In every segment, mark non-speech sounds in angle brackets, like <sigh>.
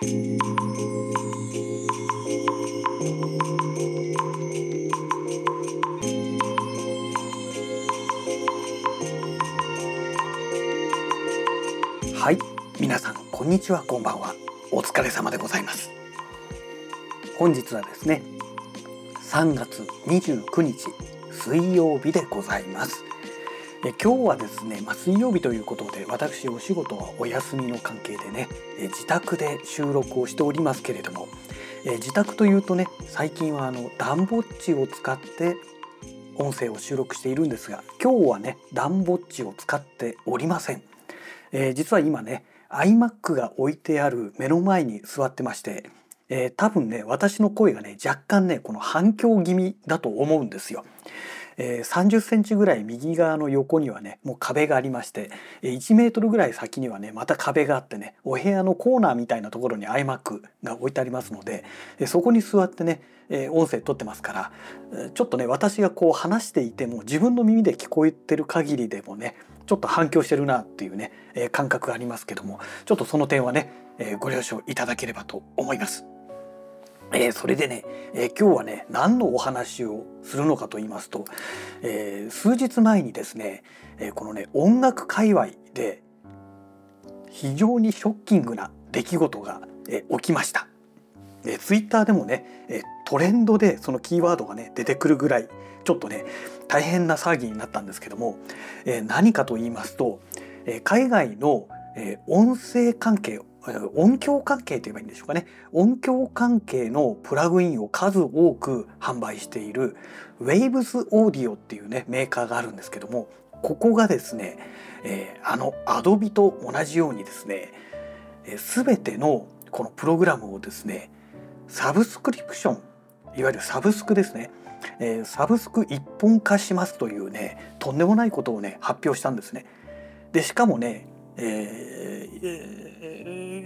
はい皆さんこんにちはこんばんは。お疲れ様でございます。本日はですね3月29日水曜日でございます。え今日はですね、まあ、水曜日ということで私お仕事はお休みの関係でねえ自宅で収録をしておりますけれどもえ自宅というとね最近はあの暖房地を使って音声を収録しているんですが今日はね暖房地を使っておりません、え、実は今ね iMac が置いてある目の前に座ってまして、えー、多分ね私の声がね若干ねこの反響気味だと思うんですよ。えー、30センチぐらい右側の横にはねもう壁がありまして1メートルぐらい先にはねまた壁があってねお部屋のコーナーみたいなところに iMac が置いてありますのでそこに座ってね音声取ってますからちょっとね私がこう話していても自分の耳で聞こえてる限りでもねちょっと反響してるなっていうね感覚がありますけどもちょっとその点はねご了承いただければと思います。えー、それでね、えー、今日はね何のお話をするのかと言いますと、えー、数日前にですね、えこのね音楽界隈で非常にショッキングな出来事が、え起きました。えツイッターでもね、えトレンドでそのキーワードがね出てくるぐらいちょっとね大変な騒ぎになったんですけども、え何かと言いますと、え海外の、え音声関係音響関係と言えばいいんでしょうかね音響関係のプラグインを数多く販売している Waves Audio っていうねメーカーがあるんですけどもここがですね、えー、あの Adobe と同じようにですねえ全てのこのプログラムをですねサブスクリプションいわゆるサブスクですね、えー、サブスク一本化しますというねとんでもないことをね発表したんですね。でしかもね、えー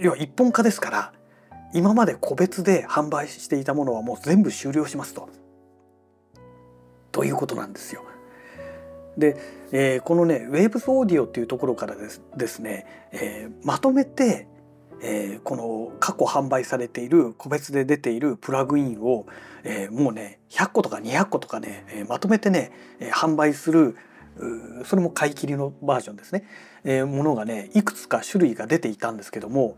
要は一本化ですから今まで個別で販売していたものはもう全部終了しますと。ということなんですよ。で、えー、このね Waves Audio っていうところからですですね、えー、まとめて、えー、この過去販売されている個別で出ているプラグインを、えー、もうね100個とか200個とかね、えー、まとめてね、えー、販売するそれも買い切りのバージョンですね、えー、ものがねいくつか種類が出ていたんですけども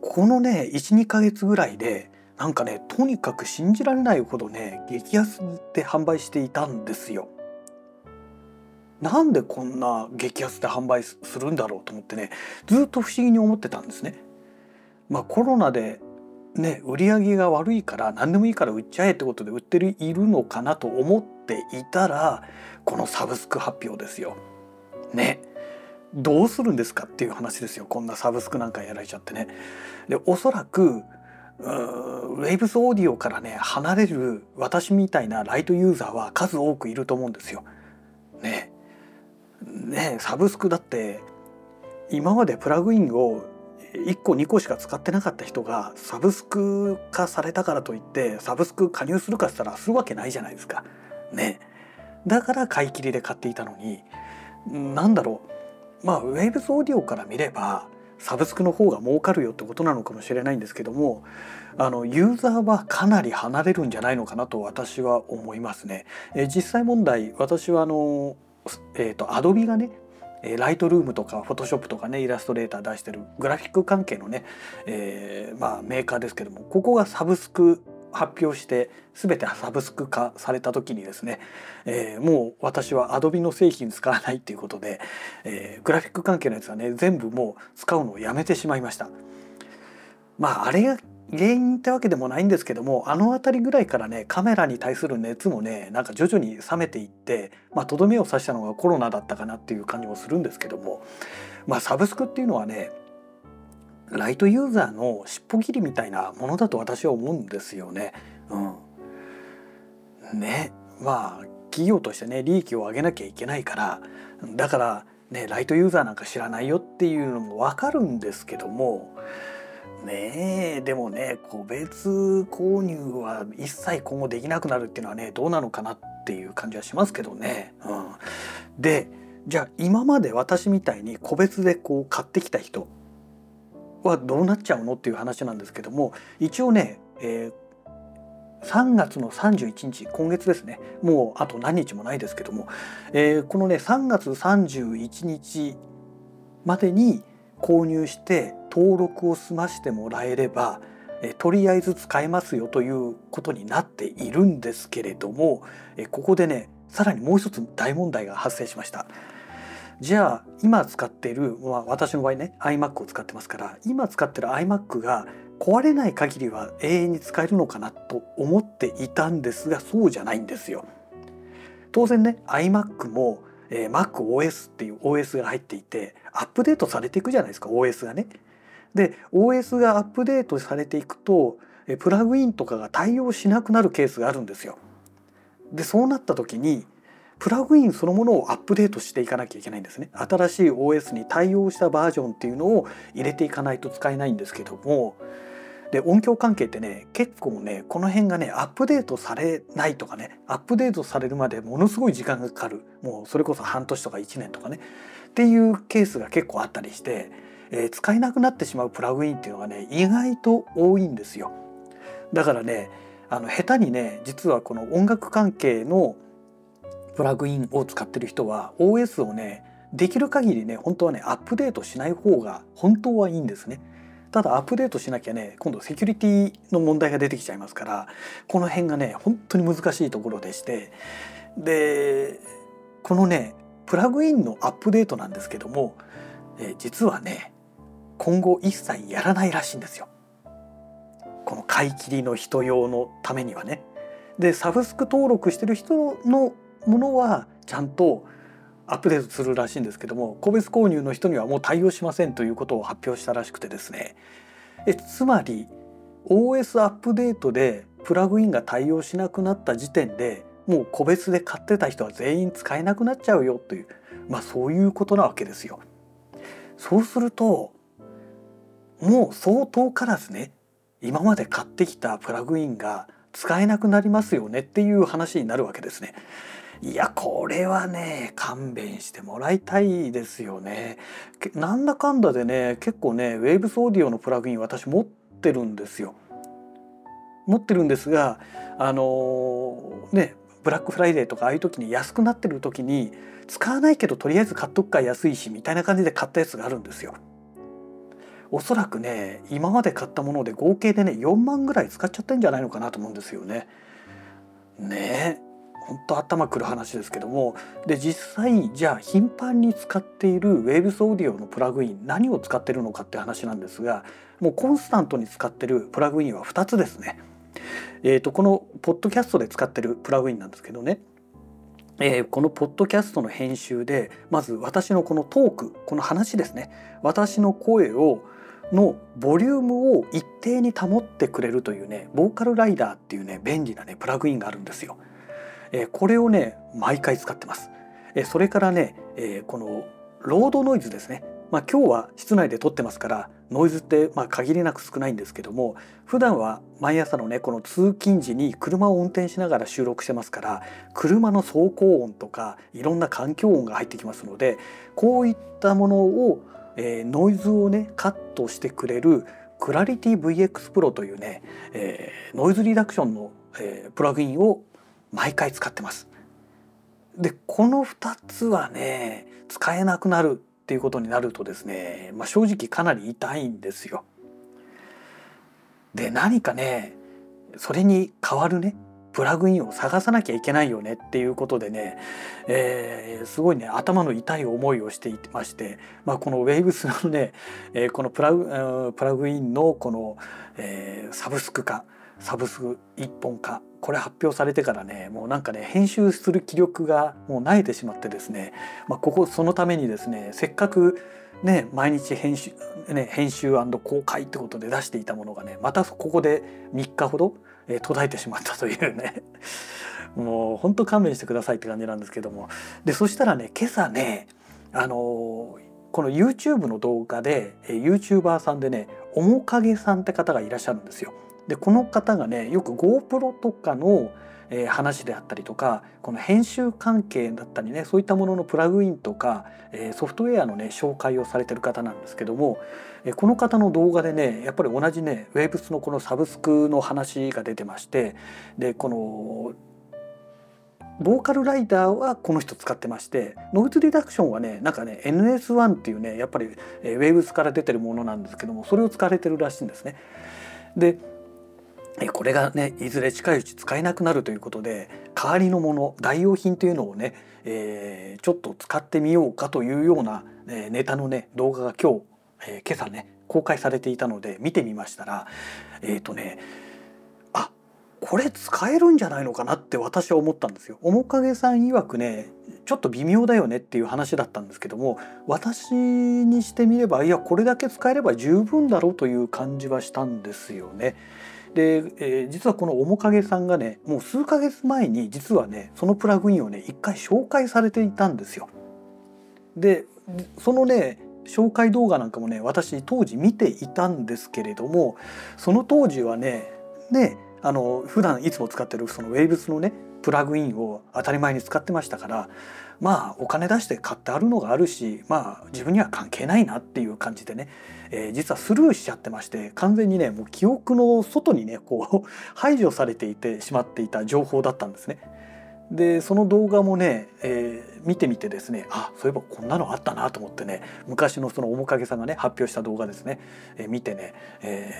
このね12ヶ月ぐらいでなんかねとにかく信じられないほどね激安で販売していたんですよ。なんでこんな激安で販売するんだろうと思ってねずっと不思議に思ってたんですね。まあ、コロナでね売り上げが悪いから何でもいいから売っちゃえってことで売ってるいるのかなと思っていたらこのサブスク発表ですよ。ね。どうするんですかっていう話ですよこんなサブスクなんかやられちゃってね。でおそらくウェイブスオーディオからね離れる私みたいなライトユーザーは数多くいると思うんですよ。ねねサブスクだって今までプラグインを1個2個しか使ってなかった人がサブスク化されたからといってサブスク加入するかっつったらするわけないじゃないですか。ね。だから買い切りで買っていたのに何だろうまあウェーブスオーディオから見ればサブスクの方が儲かるよってことなのかもしれないんですけどもあのユーザーはかなり離れるんじゃないのかなと私は思いますね。え実際問題私はあのえーと、と Adobe がねライトルームとかフォトショップとかねイラストレーター出してるグラフィック関係のね、えー、まあ、メーカーですけどもここがサブスク発表して全てサブスク化された時にですね、えー、もう私は Adobe の製品使わないっていうことで、えー、グラフィック関係のやつはね全部もう使うのをやめてしまいました。まああれが原因ってわけでもないんですけどもあの辺りぐらいからねカメラに対する熱もねなんか徐々に冷めていってまあとどめを刺したのがコロナだったかなっていう感じもするんですけどもまあサブスクっていうのはねライトユーザーの尻尾切りみたいなものだと私は思うんですよね。うん、ねまあ企業としてね利益を上げなきゃいけないからだからねライトユーザーなんか知らないよっていうのも分かるんですけどもねでもね個別購入は一切今後できなくなるっていうのはねどうなのかなっていう感じはしますけどね。うん、でじゃあ今まで私みたいに個別でこう買ってきた人はどうなっちゃうのっていう話なんですけども一応ね、えー、3月の31日今月ですねもうあと何日もないですけども、えー、このね3月31日までに購入して登録を済ましてもらえればえとりあえず使えますよということになっているんですけれどもえここでねさらにもう一つ大問題が発生しました。じゃあ今使っている、まあ、私の場合ね iMac を使ってますから今使ってる iMac が壊れない限りは永遠に使えるのかなと思っていたんですがそうじゃないんですよ。当然ね iMac も、えー、MacOS っていう OS が入っていてアップデートされていくじゃないですか OS がね。で OS がアップデートされていくとプラグインとかが対応しなくなるケースがあるんですよ。でそうなった時にプラグインそのものをアップデートしていかなきゃいけないんですね。新しい OS に対応したバージョンっていうのを入れていかないと使えないんですけどもで音響関係ってね結構ねこの辺がねアップデートされないとかねアップデートされるまでものすごい時間がかかるもうそれこそ半年とか1年とかねっていうケースが結構あったりして、えー、使えなくなってしまうプラグインっていうのがね意外と多いんですよ。だからねあの下手にね実はこの音楽関係のプラグインを使ってる人は OS をねできる限りね本当はねアップデートしない方が本当はいいんですね。ただアップデートしなきゃね今度セキュリティの問題が出てきちゃいますからこの辺がね本当に難しいところでしてでこのねプラグインのアップデートなんですけども、え実はね今後一切やらないらしいんですよ。この買い切りの人用のためにはね。でサブスク登録してる人のものはちゃんとアップデートするらしいんですけども個別購入の人にはもう対応しませんということを発表したらしくてですねえつまり OS アップデートでプラグインが対応しなくなった時点でもう個別で買ってた人は全員使えなくなっちゃうよというまあそういうことなわけですよ。そうするともう相当からずね今まで買ってきたプラグインが使えなくなりますよねっていう話になるわけですね。いやこれはね勘弁してもらいたいですよね。なんだかんだでね結構ね Waves オーディオのプラグイン私持ってるんですよ。持ってるんですがあのねブラックフライデーとかああいう時に安くなってる時に使わないけどとりあえず買っとくか安いしみたいな感じで買ったやつがあるんですよ。おそらくね今まで買ったもので合計でね4万ぐらい使っちゃってんじゃないのかなと思うんですよね。ね本当頭くる話ですけどもで実際じゃあ頻繁に使っている Waves Audio のプラグイン何を使ってるのかって話なんですがもうコンスタントに使ってるプラグインは2つですね。えーと、このポッドキャストで使ってるプラグインなんですけどね、えー、このポッドキャストの編集でまず私のこのトークこの話ですね私の声をのボリュームを一定に保ってくれるというねボーカルライダーっていうね便利なねプラグインがあるんですよ。え、これをね毎回使ってます。え、それからね、え、このロードノイズですね。まあ、今日は室内で撮ってますからノイズってまあ限りなく少ないんですけども普段は毎朝のねこの通勤時に車を運転しながら収録してますから車の走行音とかいろんな環境音が入ってきますのでこういったものをえー、ノイズをねカットしてくれるクラリティ VX Pro というね、えー、ノイズリダクションの、えー、プラグインを毎回使ってます。でこの2つはね使えなくなるっていうことになるとですね、まあ、正直かなり痛いんですよ。で何かねそれに代わるねプラグインを探さなきゃいけないよねっていうことでね、えー、すごいね頭の痛い思いをしていまして、まあ、この Waves のね、えー、このプラグプラグインのこの、えー、サブスク化サブスク一本化。これ発表されてからねもうなんかね編集する気力がもう慣れてしまってですね、まあ、ここそのためにですねせっかくね、毎日編集,、ね、編集公開ってことで出していたものがねまたここで3日ほどえー、途絶えてしまったというね。<laughs> もう本当勘弁してくださいって感じなんですけども。でそしたらね今朝ねあのー、この YouTube の動画で、えー、YouTuber さんでね面影さんって方がいらっしゃるんですよ。でこの方がねよく GoPro とかのえ、話であったりとかこの編集関係だったりねそういったもののプラグインとか、え、ソフトウェアのね紹介をされてる方なんですけども、え、この方の動画でねやっぱり同じねウェブスのこのサブスクの話が出てましてでこのボーカルライダーはこの人使ってましてノイズリダクションはねなんかね NS1 っていうねやっぱりウェーブスから出てるものなんですけどもそれを使われてるらしいんですね。でこれがねいずれ近いうち使えなくなるということで代わりのもの代用品というのをね、えー、ちょっと使ってみようかというような、えネタのね動画が今日、えー、今朝ね公開されていたので見てみましたらえっ、ー、とねあこれ使えるんじゃないのかなって私は思ったんですよ。面影さん曰くねちょっと微妙だよねっていう話だったんですけども私にしてみればいやこれだけ使えれば十分だろうという感じはしたんですよね。で、えー、実はこの面影さんがねもう数ヶ月前に実はねそのプラグインをね一回紹介されていたんですよ。でそのね紹介動画なんかもね私当時見ていたんですけれどもその当時はねねあの普段いつも使ってるその Waves のねプラグインを当たり前に使ってましたからまあお金出して買ってあるのがあるしまあ自分には関係ないなっていう感じでね、えー、実はスルーしちゃってまして完全にねもう記憶の外にねこう <laughs> 排除されていてしまっていた情報だったんですね。でその動画もね、えー、見てみてですねあそういえばこんなのあったなと思ってね昔のその面影さんがね発表した動画ですね、えー、見てね、え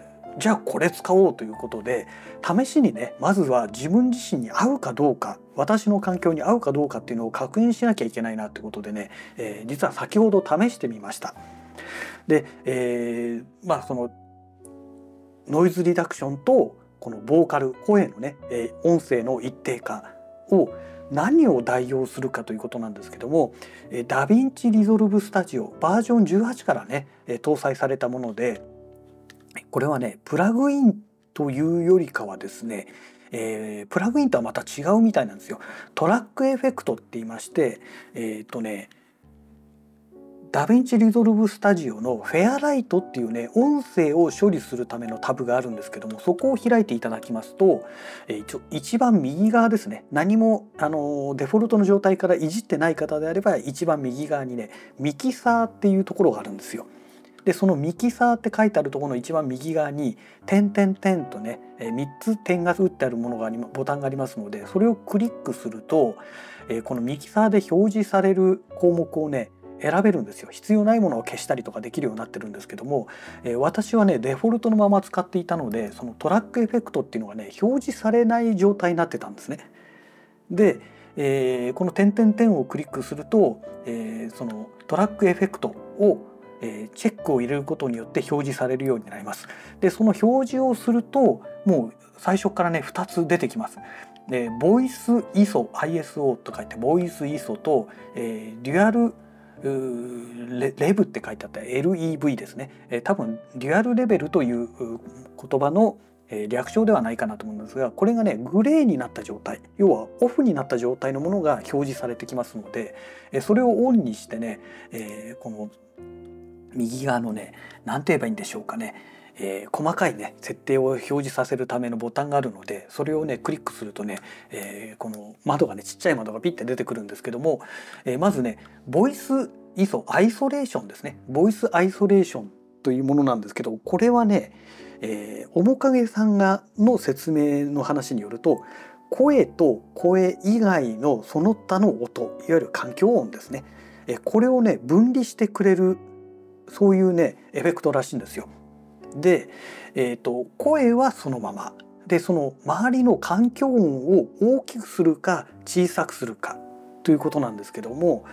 ーじゃあこれ使おうということで試しにねまずは自分自身に合うかどうか私の環境に合うかどうかっていうのを確認しなきゃいけないなってことでね、えー、実は先ほど試してみました。で、えー、まあそのノイズリダクションとこのボーカル声のね、えー、音声の一定化を何を代用するかということなんですけども DaVinci Resolve Studio バージョン18からね搭載されたものでこれはねプラグインというよりかはですねえー、プラグインとはまた違うみたいなんですよ。トラックエフェクトって言いましてえっ、ー、とね DaVinci Resolve Studio のフェアライトっていうね音声を処理するためのタブがあるんですけどもそこを開いていただきますと、えー、一番右側ですね何もあのデフォルトの状態からいじってない方であれば一番右側にねミキサーっていうところがあるんですよ。でそのミキサーって書いてあるところの一番右側に「点点点」とね3つ点が打ってあるものがありボタンがありますのでそれをクリックするとこのミキサーで表示される項目をね選べるんですよ必要ないものを消したりとかできるようになってるんですけども、え私はねデフォルトのまま使っていたのでそのトラックエフェクトっていうのがね表示されない状態になってたんですね。で、えー、この点々点をクリックすると、えー、そのトラックエフェクトをえチェックを入れることによって表示されるようになります。でその表示をするともう最初からね2つ出てきます。でボイス ISO ISO と書いてボイス ISO と、えー、デュアルレブって書いてあった LEV ですね、えー、多分デュアルレベルという言葉の略称ではないかなと思うんですがこれがねグレーになった状態要はオフになった状態のものが表示されてきますのでそれをオンにしてね、えー、この右側のね何て言えばいいんでしょうかね、えー、細かいね設定を表示させるためのボタンがあるのでそれをねクリックするとね、えー、この窓がねちっちゃい窓がピッて出てくるんですけども、えー、まずねボイス ISO アイソレーションですね。ボイスアイソレーションというものなんですけどこれはね、えー、面影さんがの説明の話によると声と声以外のその他の音いわゆる環境音ですね。これをね分離してくれるそういうねエフェクトらしいんですよ。で、えーと、声はそのままでその周りの環境音を大きくするか小さくするかということなんですけども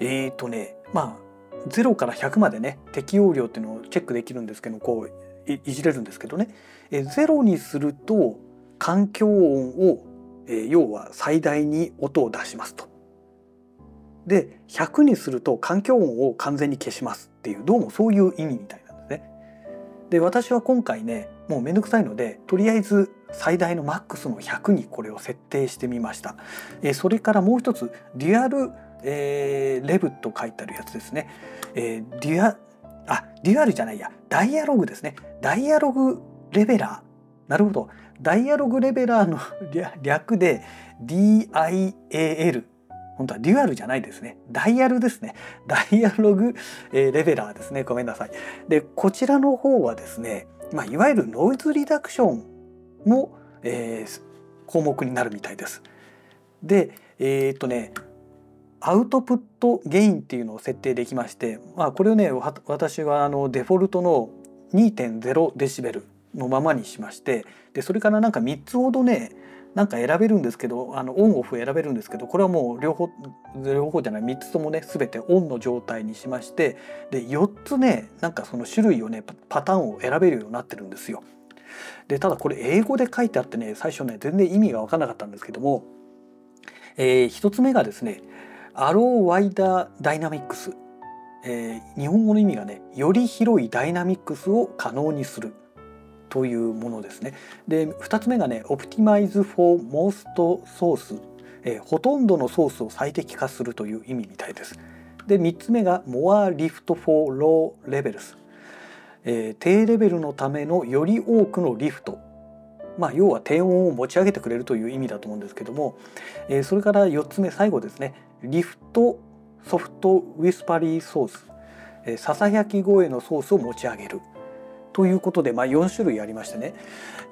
えっ、ー、とねまあ0から100までね適用量っていうのをチェックできるんですけどこういじれるんですけどねえ0にすると環境音を、えー、要は最大に音を出しますと。で100にすると環境音を完全に消しますっていうどうもそういう意味みたいなんですね。で私は今回ねもうめんどくさいのでとりあえず最大のマックスの100にこれを設定してみました。えそれからもう一つデュアル、えー、レブと書いてあるやつですね。えー、デュアあデュアルじゃないやダイアログですねダイアログレベラーなるほどダイアログレベラーの略で DIAL 本当はデュアルじゃないですね。ダイヤルですね。ダイアログ、えー、レベラーですね。ごめんなさい。で、こちらの方はですね、まあ、いわゆるノイズリダクションの、えー、項目になるみたいです。で、えー、っとね、アウトプットゲインっていうのを設定できまして、まあ、これをね私はあのデフォルトの2.0デシベルのままにしましてでそれからなんか3つほどねなんか選べるんですけどあのオンオフ選べるんですけどこれはもう両方両方じゃない3つともね全てオンの状態にしましてで4つねなんかその種類をねパターンを選べるようになってるんですよ。でただこれ英語で書いてあってね最初ね全然意味が分からなかったんですけども、えー、1つ目がですねアローワイダーダイナミックス、えー、日本語の意味がねより広いダイナミックスを可能にするというものですね。で2つ目がね Optimize for most source、えー、ほとんどのソースを最適化するという意味みたいです。で3つ目が More Lift for Low Levels、えー、低レベルのためのより多くのリフトまあ、要は低音を持ち上げてくれるという意味だと思うんですけども、えー、それから4つ目最後ですねリフトソフトウィスパリーソース、ささやき声のソースを持ち上げるということで、まあ、4種類ありましてね、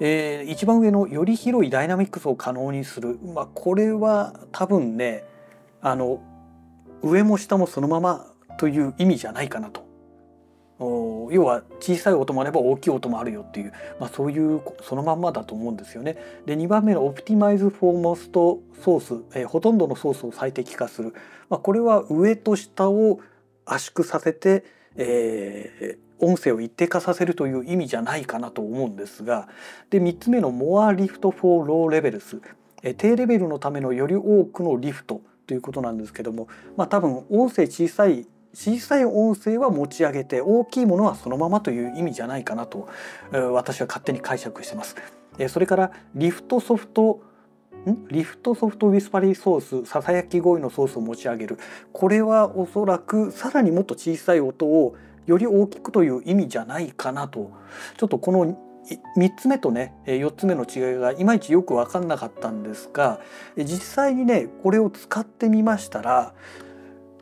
えー、一番上のより広いダイナミックスを可能にする、まあ、これは多分ねあの上も下もそのままという意味じゃないかなと。要は小さい音もあれば大きい音もあるよっていう、まあ、そういうそのまんまだと思うんですよね。で2番目の「オプティマイズ・フォーモスト・ソース」えー、ほとんどのソースを最適化する、まあ、これは上と下を圧縮させて、えー、音声を一定化させるという意味じゃないかなと思うんですがで3つ目の「More Lift for Low Levels」低レベルのためのより多くのリフトということなんですけどもまあ多分音声小さい小さい音声は持ち上げて大きいものはそのままという意味じゃないかなと私は勝手に解釈してます。それからリフトソフトリフトソフトウィスパリーソースささやき声のソースを持ち上げる。これはおそらくさらにもっと小さい音をより大きくという意味じゃないかなとちょっとこの3つ目とね4つ目の違いがいまいちよく分かんなかったんですが実際にねこれを使ってみましたら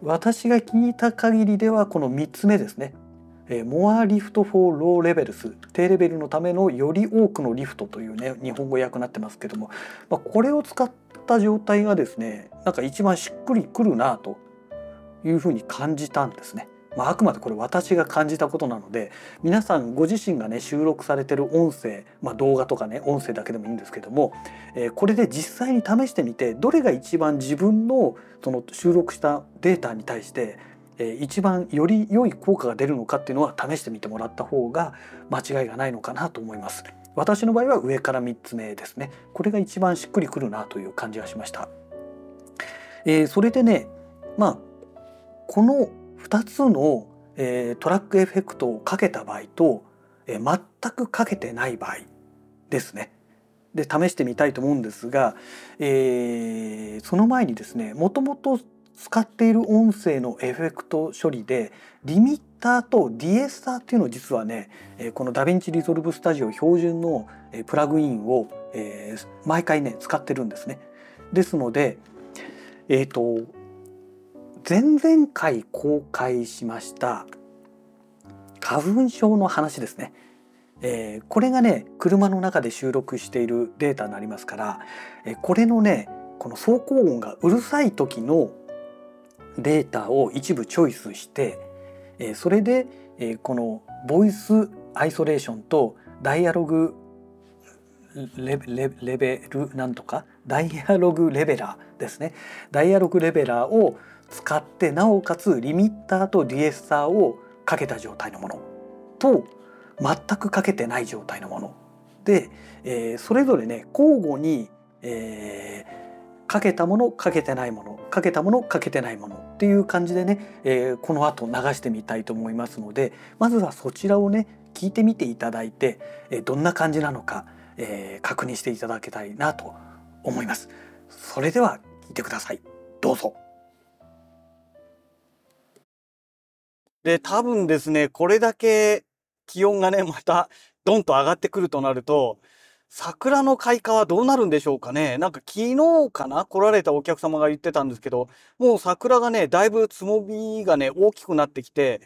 私が聞いた限りではこの3つ目ですね「More Lift for Low Levels」低レベルのためのより多くのリフトというね日本語訳になってますけども、ま、これを使った状態がですねなんか一番しっくりくるなというふうに感じたんですね。まあ、あくまでこれ私が感じたことなので皆さんご自身がね収録されてる音声、まあ、動画とかね音声だけでもいいんですけども、えー、これで実際に試してみてどれが一番自分のその収録したデータに対して、えー、一番より良い効果が出るのかっていうのは試してみてもらった方が間違いがないのかなと思います。私の場合は上から3つ目ですねこれが一番しっくりくるなという感じがしました。えー、それでねまあこの2つの、えー、トラックエフェクトをかけた場合と、えー、全くかけてない場合ですね。で試してみたいと思うんですが、えー、その前にですねもともと使っている音声のエフェクト処理でリミッターとディエッサーっていうのを実はねこの DaVinci Resolve Studio 標準のプラグインを毎回ね使ってるんですね。ですのでえっ、ー、と前々回公開しました花粉症の話ですね、えー、これがね車の中で収録しているデータになりますから、えー、これのねこの走行音がうるさい時のデータを一部チョイスして、えー、それで、えこのボイスアイソレーションとダイアログレベルなんとかダイアログレベラーですね。ダイアログレベラーを使ってなおかつリミッターとディエスターをかけた状態のものと全くかけてない状態のもので、えー、それぞれね交互に、えー、かけたものかけてないものかけたものかけてないものっていう感じでね、えー、この後流してみたいと思いますのでまずはそちらをね聞いてみていただいて、え、どんな感じなのか、え、確認していただきたいなと思います。それでは聞いてください。どうぞ。で、多分ですね、これだけ気温がね、またドンと上がってくるとなると、桜の開花はどうなるんでしょうかね。なんか昨日かな来られたお客様が言ってたんですけど、もう桜がね、だいぶつもみがね、大きくなってきて、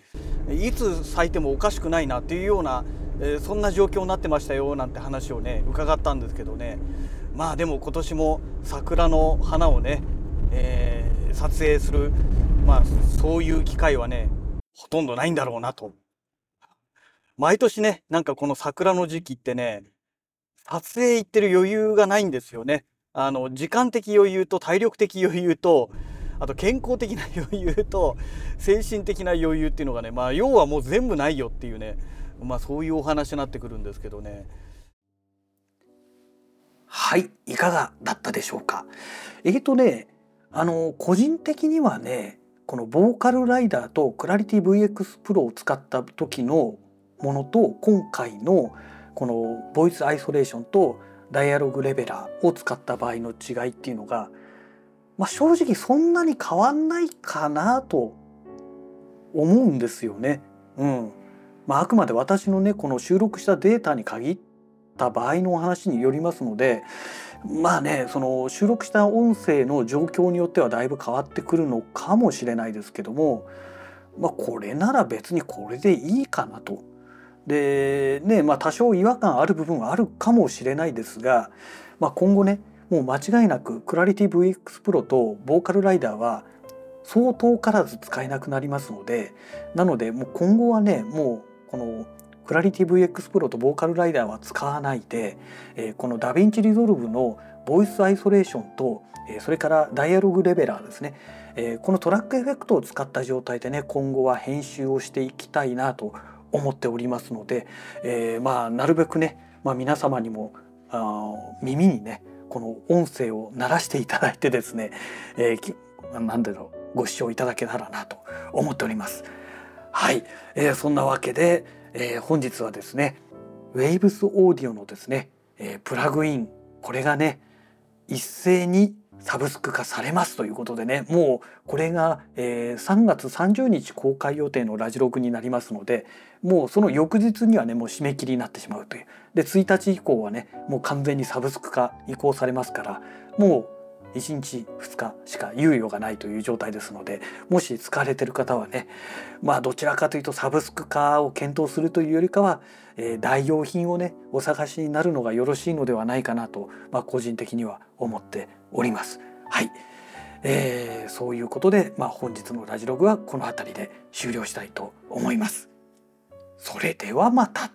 いつ咲いてもおかしくないなっていうような、えー、そんな状況になってましたよなんて話をね、伺ったんですけどね。まあでも今年も桜の花をね、えー、撮影する、まあそういう機会はね、ほとんどないんだろうなと。毎年ね、なんかこの桜の時期ってね、撮影行ってる余裕がないんですよね。あの、時間的余裕と体力的余裕と、あと健康的な余裕と精神的な余裕っていうのがね、まあ要はもう全部ないよっていうね、まあそういうお話になってくるんですけどね。はい、いかがだったでしょうか。えっ、ー、とね、あの、個人的にはね、このボーカルライダーとクラリティ VX プロを使った時のものと今回のこのボイスアイソレーションとダイアログレベラーを使った場合の違いっていうのが、まあ、正直そんなに変わんないかなと思うんですよね。うんまあ、あくまで私のねこの収録したデータに限った場合のお話によりますのでまあねその収録した音声の状況によってはだいぶ変わってくるのかもしれないですけども、まあ、これなら別にこれでいいかなと。でねまあ多少違和感ある部分はあるかもしれないですが、まあ、今後ねもう間違いなくクラリティ VX プロとボーカルライダーはそう遠からず使えなくなりますのでなのでもう今後はねもうこのクラリティ VX プロとボーカルライダーは使わないで、えー、この DaVinci Resolve のボイスアイソレーションと、えー、それからダイアログレベラーですね、えー、このトラックエフェクトを使った状態でね今後は編集をしていきたいなと思っておりますので、えー、まあなるべくね、まあ、皆様にもあ耳にねこの音声を鳴らしていただいてですね、えー、なんだろうご視聴いただけたらなと思っております。はい、えー、そんなわけで、えー、本日はですね Waves オーディオのですね、えー、プラグインこれがね一斉にサブスク化されますということでねもうこれが、えー、3月30日公開予定のラジログになりますのでもうその翌日にはねもう締め切りになってしまうという。で1日以降はねもう完全にサブスク化移行されますからもう1日2日しか猶予がないという状態ですのでもし使われてる方はねまあどちらかというとサブスク化を検討するというよりかは、えー、代用品をねお探しになるのがよろしいのではないかなと、まあ、個人的には思っております。はい、えー、そういうことで、まあ、本日のラジログはこの辺りで終了したいと思います。それではまた。